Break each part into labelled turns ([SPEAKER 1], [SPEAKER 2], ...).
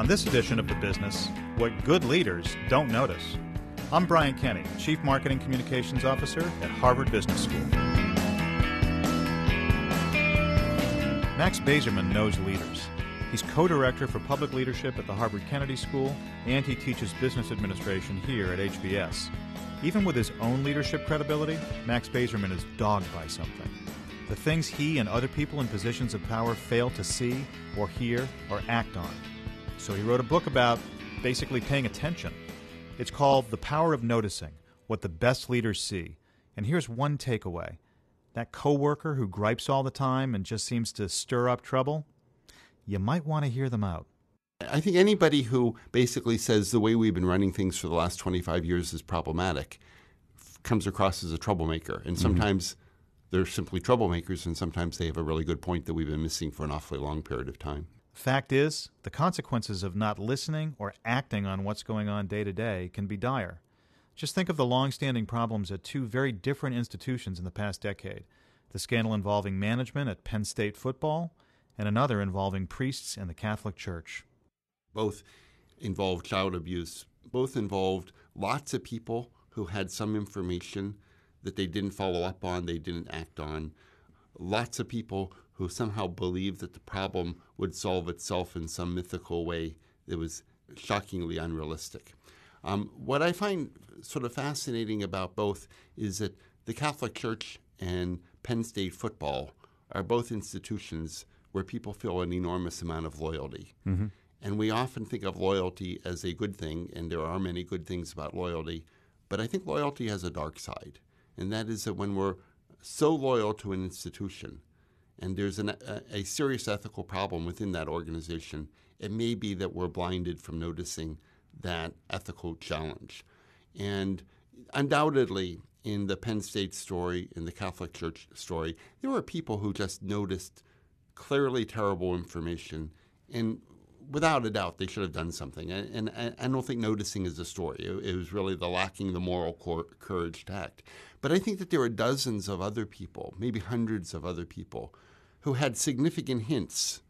[SPEAKER 1] On this edition of The Business, what good leaders don't notice. I'm Brian Kenny, Chief Marketing Communications Officer at Harvard Business School. Max Bazerman knows leaders. He's co director for public leadership at the Harvard Kennedy School, and he teaches business administration here at HBS. Even with his own leadership credibility, Max Bazerman is dogged by something. The things he and other people in positions of power fail to see, or hear, or act on. So he wrote a book about basically paying attention. It's called The Power of Noticing What the Best Leaders See. And here's one takeaway that coworker who gripes all the time and just seems to stir up trouble, you might want to hear them out.
[SPEAKER 2] I think anybody who basically says the way we've been running things for the last 25 years is problematic comes across as a troublemaker. And sometimes mm-hmm. they're simply troublemakers, and sometimes they have a really good point that we've been missing for an awfully long period of time.
[SPEAKER 1] Fact is, the consequences of not listening or acting on what's going on day to day can be dire. Just think of the long-standing problems at two very different institutions in the past decade the scandal involving management at Penn State football, and another involving priests in the Catholic Church.
[SPEAKER 2] Both involved child abuse, both involved lots of people who had some information that they didn't follow up on, they didn't act on. Lots of people who somehow believed that the problem would solve itself in some mythical way that was shockingly unrealistic. Um, what I find sort of fascinating about both is that the Catholic Church and Penn State football are both institutions where people feel an enormous amount of loyalty. Mm-hmm. And we often think of loyalty as a good thing, and there are many good things about loyalty. But I think loyalty has a dark side, and that is that when we're so loyal to an institution, and there's an, a, a serious ethical problem within that organization, it may be that we're blinded from noticing that ethical challenge. And undoubtedly, in the Penn State story, in the Catholic Church story, there were people who just noticed clearly terrible information, and without a doubt, they should have done something. And, and I don't think noticing is the story. It, it was really the lacking the moral cor- courage to act. But I think that there are dozens of other people, maybe hundreds of other people, who had significant hints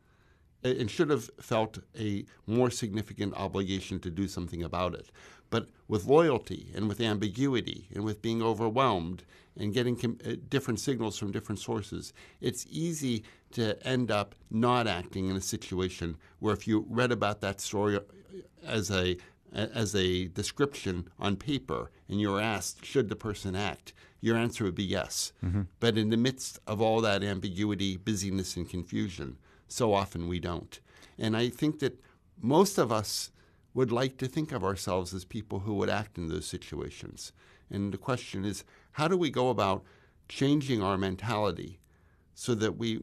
[SPEAKER 2] and should have felt a more significant obligation to do something about it. But with loyalty and with ambiguity and with being overwhelmed and getting com- uh, different signals from different sources, it's easy to end up not acting in a situation where if you read about that story uh, as a as a description on paper and you're asked should the person act your answer would be yes mm-hmm. but in the midst of all that ambiguity busyness and confusion so often we don't. And I think that most of us would like to think of ourselves as people who would act in those situations. And the question is how do we go about changing our mentality so that we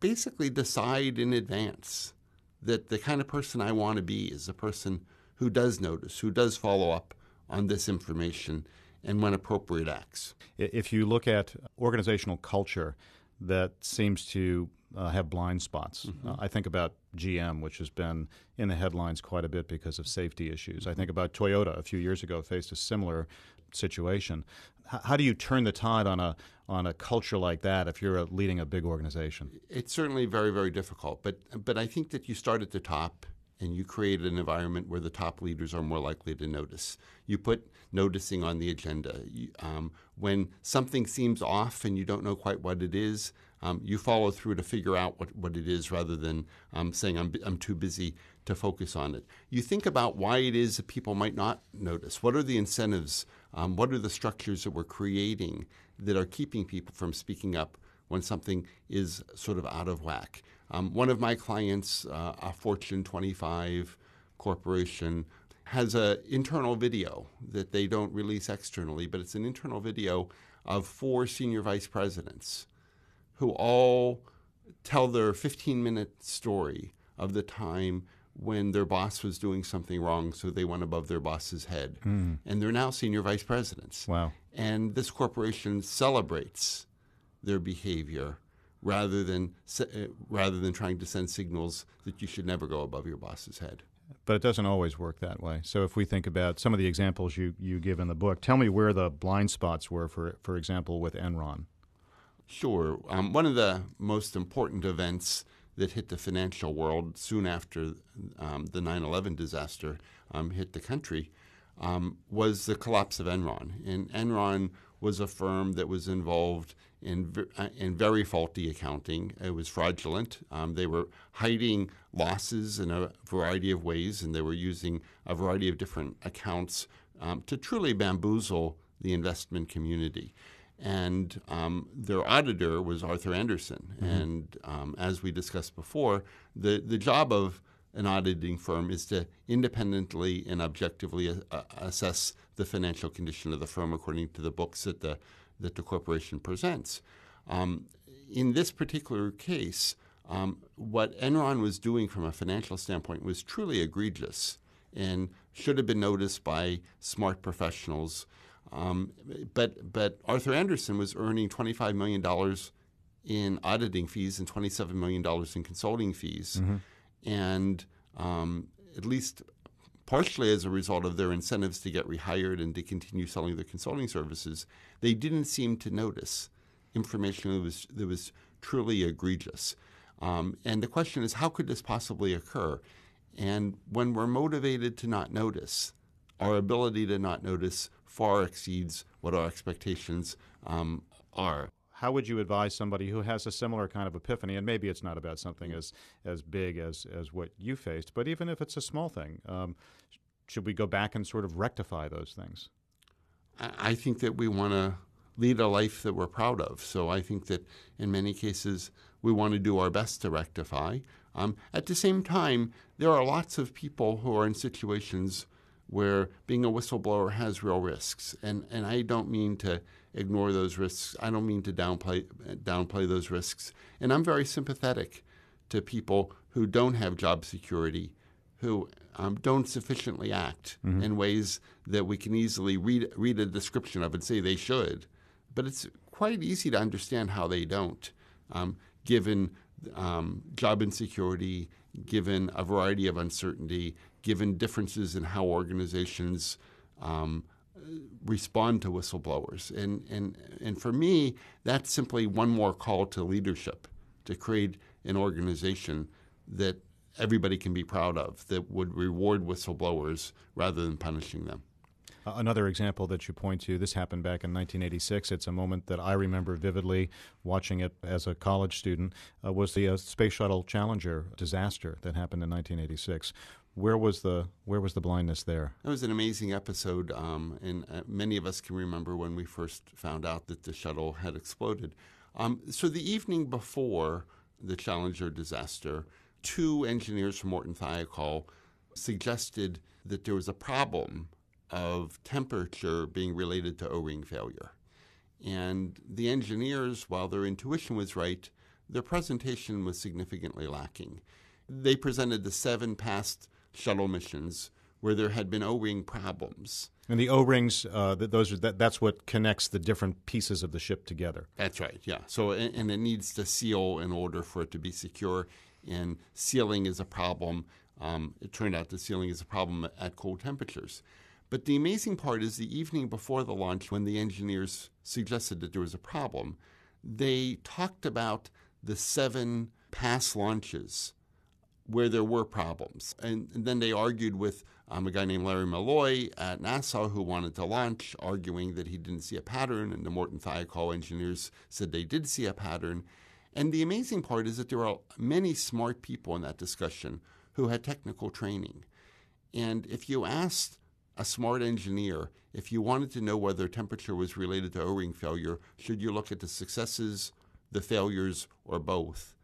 [SPEAKER 2] basically decide in advance that the kind of person I want to be is a person who does notice, who does follow up on this information, and when appropriate acts.
[SPEAKER 1] If you look at organizational culture that seems to uh, have blind spots. Mm-hmm. Uh, I think about GM, which has been in the headlines quite a bit because of safety issues. I think about Toyota a few years ago faced a similar situation. H- how do you turn the tide on a on a culture like that if you're a, leading a big organization?
[SPEAKER 2] It's certainly very very difficult, but but I think that you start at the top and you create an environment where the top leaders are more likely to notice. You put noticing on the agenda. Um, when something seems off and you don't know quite what it is, um, you follow through to figure out what, what it is rather than um, saying, I'm, I'm too busy to focus on it. You think about why it is that people might not notice. What are the incentives? Um, what are the structures that we're creating that are keeping people from speaking up when something is sort of out of whack? Um, one of my clients, uh, a Fortune 25 corporation, has an internal video that they don't release externally, but it's an internal video of four senior vice presidents who all tell their 15 minute story of the time when their boss was doing something wrong, so they went above their boss's head. Mm. And they're now senior vice presidents.
[SPEAKER 1] Wow.
[SPEAKER 2] And this corporation celebrates their behavior rather than, uh, rather than trying to send signals that you should never go above your boss's head.
[SPEAKER 1] But it doesn't always work that way. So if we think about some of the examples you, you give in the book, tell me where the blind spots were, for, for example, with Enron.
[SPEAKER 2] Sure. Um, one of the most important events that hit the financial world soon after um, the 9 11 disaster um, hit the country um, was the collapse of Enron. And Enron was a firm that was involved in, uh, in very faulty accounting. It was fraudulent. Um, they were hiding losses in a variety of ways, and they were using a variety of different accounts um, to truly bamboozle the investment community. And um, their auditor was Arthur Andersen. Mm-hmm. And um, as we discussed before, the, the job of an auditing firm is to independently and objectively uh, assess the financial condition of the firm according to the books that the that the corporation presents. Um, in this particular case, um, what Enron was doing from a financial standpoint was truly egregious and should have been noticed by smart professionals. Um, but but Arthur Andersen was earning twenty five million dollars in auditing fees and twenty seven million dollars in consulting fees. Mm-hmm and um, at least partially as a result of their incentives to get rehired and to continue selling their consulting services, they didn't seem to notice information that was that was truly egregious. Um, and the question is, how could this possibly occur? And when we're motivated to not notice, our ability to not notice far exceeds what our expectations um, are
[SPEAKER 1] how would you advise somebody who has a similar kind of epiphany? And maybe it's not about something as as big as as what you faced, but even if it's a small thing, um, should we go back and sort of rectify those things?
[SPEAKER 2] I think that we want to lead a life that we're proud of. So I think that in many cases we want to do our best to rectify. Um, at the same time, there are lots of people who are in situations where being a whistleblower has real risks, and and I don't mean to ignore those risks. I don't mean to downplay downplay those risks. And I'm very sympathetic to people who don't have job security, who um, don't sufficiently act mm-hmm. in ways that we can easily read read a description of and say they should. But it's quite easy to understand how they don't, um, given um, job insecurity, given a variety of uncertainty, given differences in how organizations um, respond to whistleblowers. And, and, and for me, that's simply one more call to leadership to create an organization that everybody can be proud of, that would reward whistleblowers rather than punishing them.
[SPEAKER 1] Uh, another example that you point to, this happened back in 1986. It's a moment that I remember vividly watching it as a college student, uh, was the uh, Space Shuttle Challenger disaster that happened in 1986 where was the where was the blindness there?
[SPEAKER 2] That was an amazing episode, um, and uh, many of us can remember when we first found out that the shuttle had exploded. Um, so the evening before the Challenger disaster, two engineers from Morton Thiokol suggested that there was a problem of temperature being related to O-ring failure. And the engineers, while their intuition was right, their presentation was significantly lacking. They presented the seven past shuttle missions where there had been O-ring problems.
[SPEAKER 1] And the O-rings, uh, those are, that, that's what connects the different pieces of the ship together.
[SPEAKER 2] That's right. Yeah. So and, and, it needs to seal in order for it to be secure. And sealing is a problem. Um, it turned out the sealing is a problem at cold temperatures. But the amazing part is the evening before the launch, when the engineers suggested that there was a problem, they talked about the seven past launches where there were problems. And, and then they argued with um, a guy named Larry Mulloy at NASA who wanted to launch, arguing that he didn't see a pattern, and the Morton Thiokol engineers said they did see a pattern. And the amazing part is that there are many smart people in that discussion who had technical training. And if you asked a smart engineer, if you wanted to know whether temperature was related to O ring failure, should you look at the successes, the failures, or both?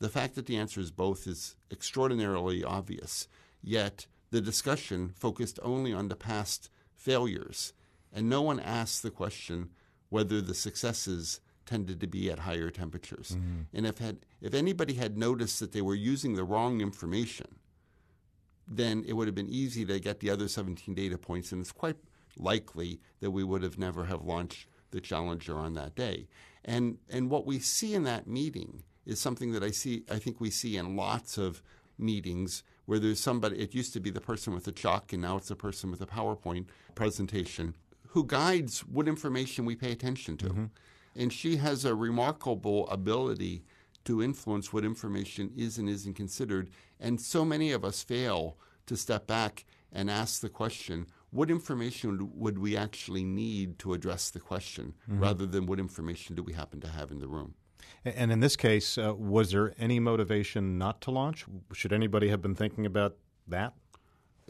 [SPEAKER 2] The fact that the answer is both is extraordinarily obvious, yet the discussion focused only on the past failures, and no one asked the question whether the successes tended to be at higher temperatures. Mm-hmm. And if had if anybody had noticed that they were using the wrong information, then it would have been easy to get the other 17 data points, and it's quite likely that we would have never have launched the Challenger on that day. And and what we see in that meeting is something that I see. I think we see in lots of meetings where there's somebody. It used to be the person with the chalk, and now it's the person with a PowerPoint presentation who guides what information we pay attention to. Mm-hmm. And she has a remarkable ability to influence what information is and isn't considered. And so many of us fail to step back and ask the question what information would we actually need to address the question mm-hmm. rather than what information do we happen to have in the room?
[SPEAKER 1] And in this case, uh, was there any motivation not to launch? Should anybody have been thinking about that?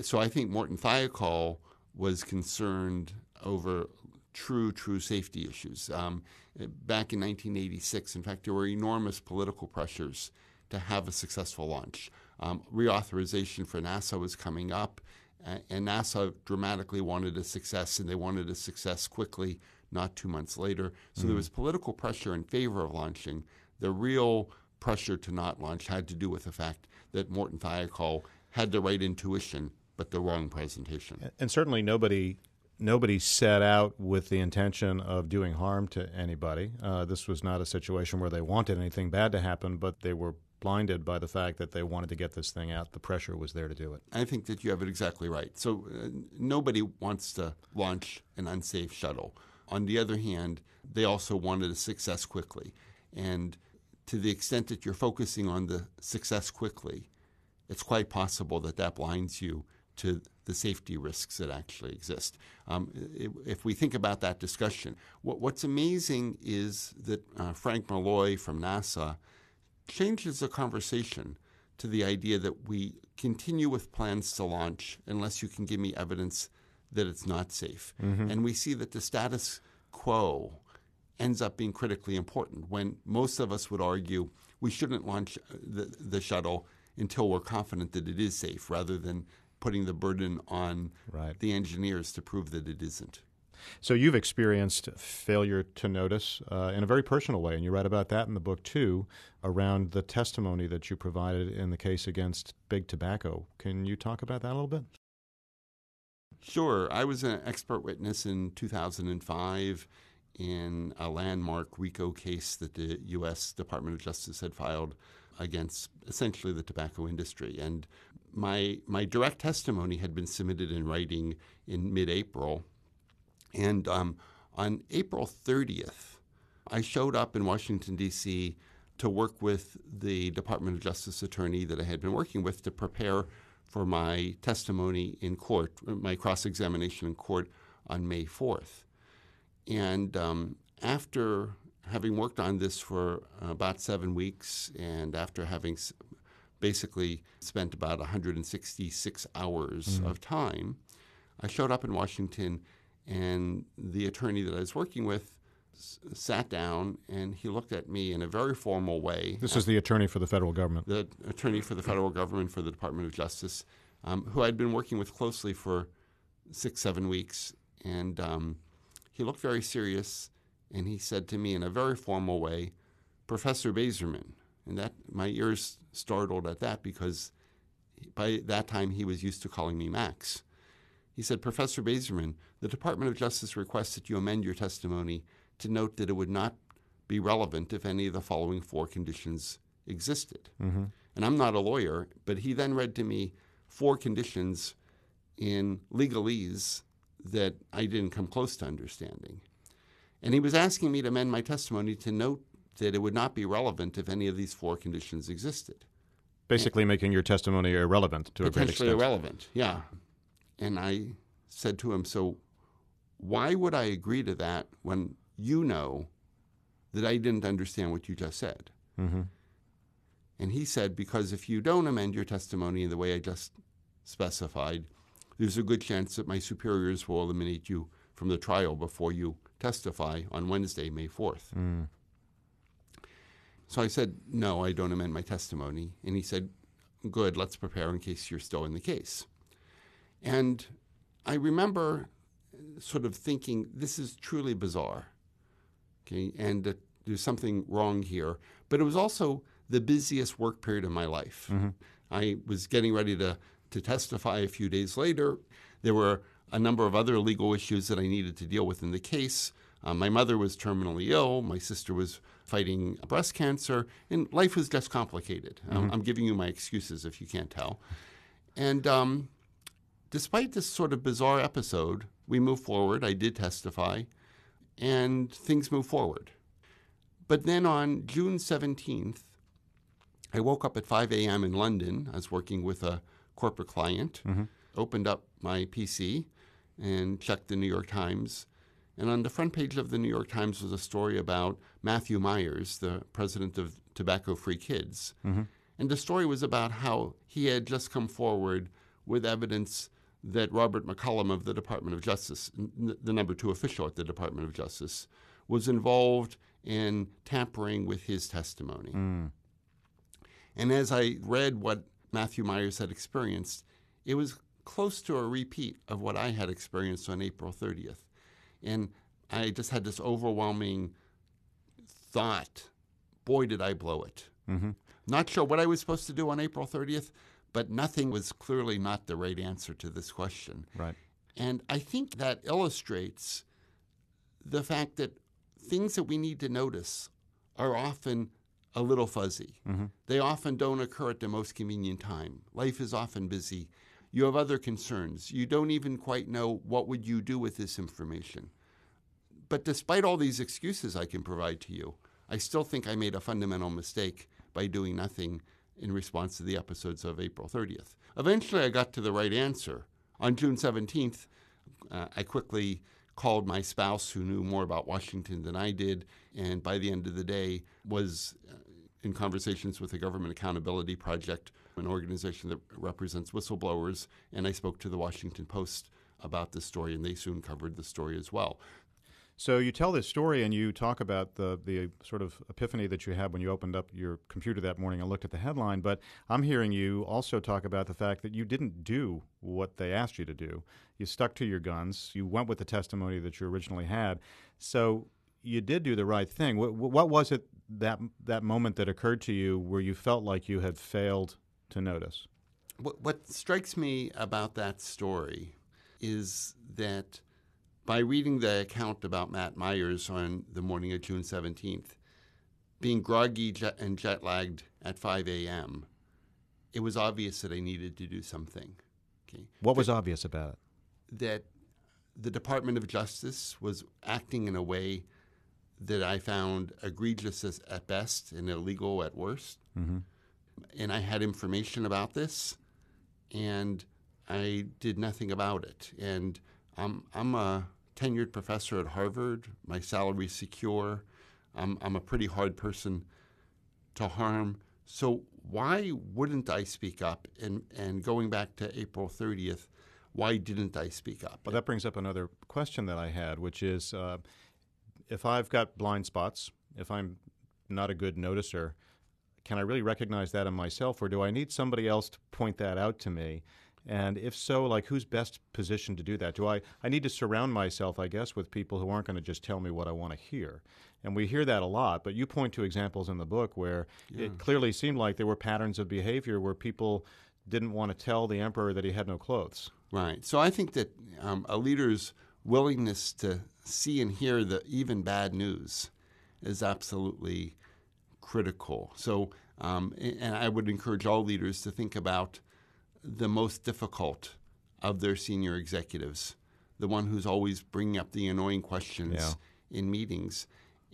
[SPEAKER 2] So I think Morton Thiokol was concerned over true, true safety issues. Um, back in 1986, in fact, there were enormous political pressures to have a successful launch. Um, reauthorization for NASA was coming up, and NASA dramatically wanted a success, and they wanted a success quickly, not two months later. So mm. there was political pressure in favor of launching. The real pressure to not launch had to do with the fact that Morton Thiokol had the right intuition but the wrong presentation.
[SPEAKER 1] And certainly nobody nobody set out with the intention of doing harm to anybody. Uh, this was not a situation where they wanted anything bad to happen, but they were blinded by the fact that they wanted to get this thing out. The pressure was there to do it.
[SPEAKER 2] I think that you have it exactly right. So uh, nobody wants to launch an unsafe shuttle. On the other hand, they also wanted a success quickly. And to the extent that you're focusing on the success quickly, it's quite possible that that blinds you to the safety risks that actually exist. Um, if we think about that discussion, what, what's amazing is that uh, Frank Mulloy from NASA changes the conversation to the idea that we continue with plans to launch unless you can give me evidence that it's not safe. Mm-hmm. And we see that the status quo ends up being critically important when most of us would argue we shouldn't launch uh, the, the shuttle until we're confident that it is safe rather than putting the burden on right. the engineers to prove that it isn't.
[SPEAKER 1] So you've experienced failure to notice uh, in a very personal way, and you write about that in the book too, around the testimony that you provided in the case against Big Tobacco. Can you talk about that a little bit?
[SPEAKER 2] Sure. I was an expert witness in 2005 in a landmark RICO case that the U.S. Department of Justice had filed against essentially the tobacco industry. And my my direct testimony had been submitted in writing in mid-April, and um, on April 30th, I showed up in Washington D.C. to work with the Department of Justice attorney that I had been working with to prepare for my testimony in court, my cross-examination in court on May 4th. And um, after having worked on this for about seven weeks, and after having basically spent about 166 hours mm. of time. I showed up in Washington, and the attorney that I was working with sat down and he looked at me in a very formal way.
[SPEAKER 1] This is the attorney for the federal government.
[SPEAKER 2] The attorney for the federal government for the Department of Justice, um, who I'd been working with closely for six, seven weeks. And um, he looked very serious and he said to me in a very formal way, Professor Bazerman, and that my ears startled at that because by that time he was used to calling me Max. He said, Professor Bazerman, the Department of Justice requests that you amend your testimony to note that it would not be relevant if any of the following four conditions existed. Mm-hmm. And I'm not a lawyer, but he then read to me four conditions in legalese that I didn't come close to understanding. And he was asking me to amend my testimony to note that it would not be relevant if any of these four conditions existed.
[SPEAKER 1] Basically, and making your testimony irrelevant to a great extent.
[SPEAKER 2] Potentially irrelevant, yeah. And I said to him, So why would I agree to that when you know that I didn't understand what you just said? Mm-hmm. And he said, Because if you don't amend your testimony in the way I just specified, there's a good chance that my superiors will eliminate you from the trial before you testify on Wednesday, May 4th. Mm. So I said, No, I don't amend my testimony. And he said, Good, let's prepare in case you're still in the case. And I remember sort of thinking, This is truly bizarre. Okay, and uh, there's something wrong here. But it was also the busiest work period of my life. Mm-hmm. I was getting ready to, to testify a few days later. There were a number of other legal issues that I needed to deal with in the case. Um, my mother was terminally ill. My sister was fighting breast cancer, and life was just complicated. Mm-hmm. I'm giving you my excuses if you can't tell. And um, despite this sort of bizarre episode, we moved forward. I did testify, and things move forward. But then on June 17th, I woke up at 5 a.m. in London. I was working with a corporate client, mm-hmm. opened up my PC and checked the New York Times. And on the front page of the New York Times was a story about Matthew Myers, the president of Tobacco Free Kids. Mm-hmm. And the story was about how he had just come forward with evidence that Robert McCallum of the Department of Justice, n- the number two official at the Department of Justice, was involved in tampering with his testimony. Hmm. And as I read what Matthew Myers had experienced, it was close to a repeat of what I had experienced on April 30th. And I just had this overwhelming thought boy, did I blow it. Mm-hmm. Not sure what I was supposed to do on April 30th, but nothing was clearly not the right answer to this question.
[SPEAKER 1] Right.
[SPEAKER 2] And I think that illustrates the fact that things that we need to notice are often a little fuzzy. Mm-hmm. They often don't occur at the most convenient time. Life is often busy. You have other concerns. You don't even quite know what would you do with this information. But despite all these excuses I can provide to you, I still think I made a fundamental mistake by doing nothing in response to the episodes of April 30th. Eventually, I got to the right answer. On June 17th, uh, I quickly called my spouse, who knew more about Washington than I did, and by the end of the day, was uh, in conversations with the Government Accountability Project, an organization that represents whistleblowers, and I spoke to the Washington Post about this story, and they soon covered the story as well.
[SPEAKER 1] So you tell this story and you talk about the the sort of epiphany that you had when you opened up your computer that morning and looked at the headline. But I'm hearing you also talk about the fact that you didn't do what they asked you to do. You stuck to your guns. You went with the testimony that you originally had. So you did do the right thing. What, what was it that that moment that occurred to you where you felt like you had failed to notice?
[SPEAKER 2] What, what strikes me about that story is that by reading the account about Matt Myers on the morning of June 17th, being groggy jet and jet lagged at 5 a.m., it was obvious that I needed to do something. Okay?
[SPEAKER 1] What was obvious about it?
[SPEAKER 2] That the Department of Justice was acting in a way that I found egregious as, at best and illegal at worst. Mm-hmm. And I had information about this, and I did nothing about it. And I'm, I'm a tenured professor at Harvard. My salary's secure. I'm, I'm a pretty hard person to harm. So why wouldn't I speak up? And, and going back to April 30th, why didn't I speak up?
[SPEAKER 1] Well, that brings up another question that I had, which is uh, if I've got blind spots, if I'm not a good noticer, can I really recognize that in myself, or do I need somebody else to point that out to me? And if so, like who's best positioned to do that? Do I I need to surround myself, I guess, with people who aren't going to just tell me what I want to hear. And we hear that a lot, but you point to examples in the book where it clearly seemed like there were patterns of behavior where people didn't want to tell the emperor that he had no clothes.
[SPEAKER 2] Right. So I think that um, a leader's willingness to see and hear the even bad news is absolutely critical. So, um, and I would encourage all leaders to think about the most difficult of their senior executives, the one who's always bringing up the annoying questions
[SPEAKER 1] Yeah.
[SPEAKER 2] in meetings.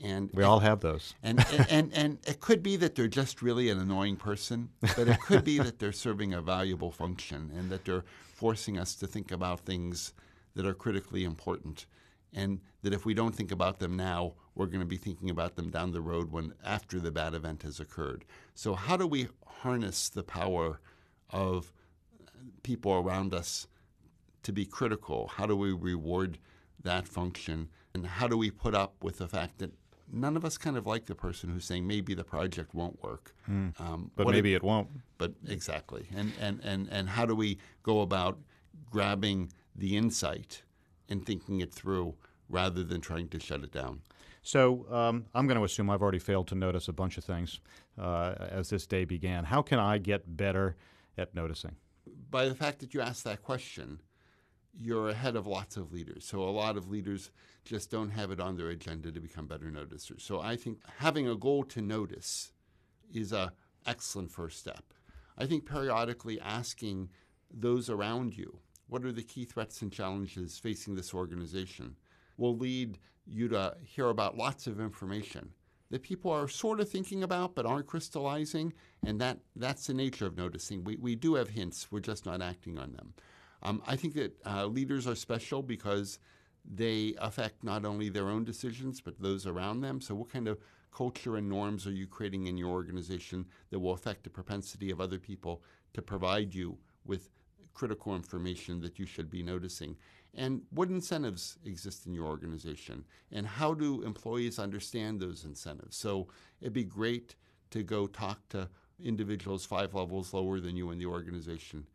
[SPEAKER 2] And
[SPEAKER 1] We all have those.
[SPEAKER 2] and, and, and, and it could be that they're just really an annoying person, but it could be that they're serving a valuable function and that they're forcing us to think about things that are critically important. And that if we don't think about them now, we're going to be thinking about them down the road when after the bad event has occurred. So, how do we harness the power of people around us to be critical? How do we reward that function? And how do we put up with the fact that none of us kind of like the person who's saying maybe the project won't work? Um,
[SPEAKER 1] Hmm. But maybe
[SPEAKER 2] if-
[SPEAKER 1] it won't.
[SPEAKER 2] but exactly. And, and, and, and how do we go about grabbing the insight and thinking it through rather than trying to shut it down?
[SPEAKER 1] So um, I'm going to assume I've already failed to notice a bunch of things uh, as this day began. How can I get better at noticing?
[SPEAKER 2] By the fact that you asked that question, you're ahead of lots of leaders. So a lot of leaders just don't have it on their agenda to become better noticers. So I think having a goal to notice is a excellent first step. I think periodically asking those around you, what are the key threats and challenges facing this organization, will lead you to hear about lots of information that people are sort of thinking about but aren't crystallizing, and that, that's the nature of noticing. We, we do have hints, we're just not acting on them. Um, I think that uh, leaders are special because they affect not only their own decisions but those around them. So, what kind of culture and norms are you creating in your organization that will affect the propensity of other people to provide you with critical information that you should be noticing? And what incentives exist in your organization? And how do employees understand those incentives? So, it'd be great to go talk to individuals five levels lower than you in the organization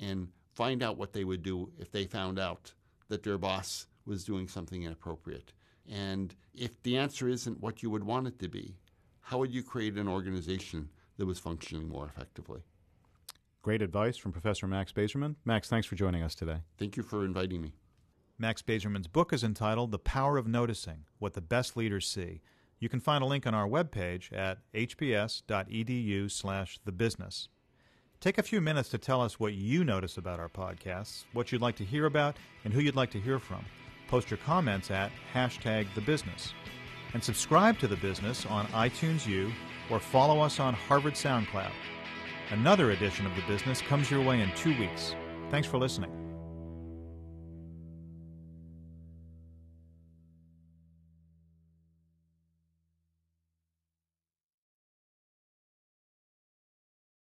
[SPEAKER 2] and find out what they would do if they found out that their boss was doing something inappropriate. And if the answer isn't what you would want it to be, how would you create an organization that was functioning more effectively?
[SPEAKER 1] Great advice from Professor Max Bazerman. Max, thanks for joining us today.
[SPEAKER 2] Thank you for inviting me.
[SPEAKER 1] Max Bazerman's book is entitled The Power of Noticing What the Best Leaders See. You can find a link on our webpage at hbs.edu slash the business. Take a few minutes to tell us what you notice about our podcasts, what you'd like to hear about, and who you'd like to hear from. Post your comments at hashtag the business. And subscribe to the business on iTunes U or follow us on Harvard SoundCloud. Another edition of the business comes your way in two weeks. Thanks for listening.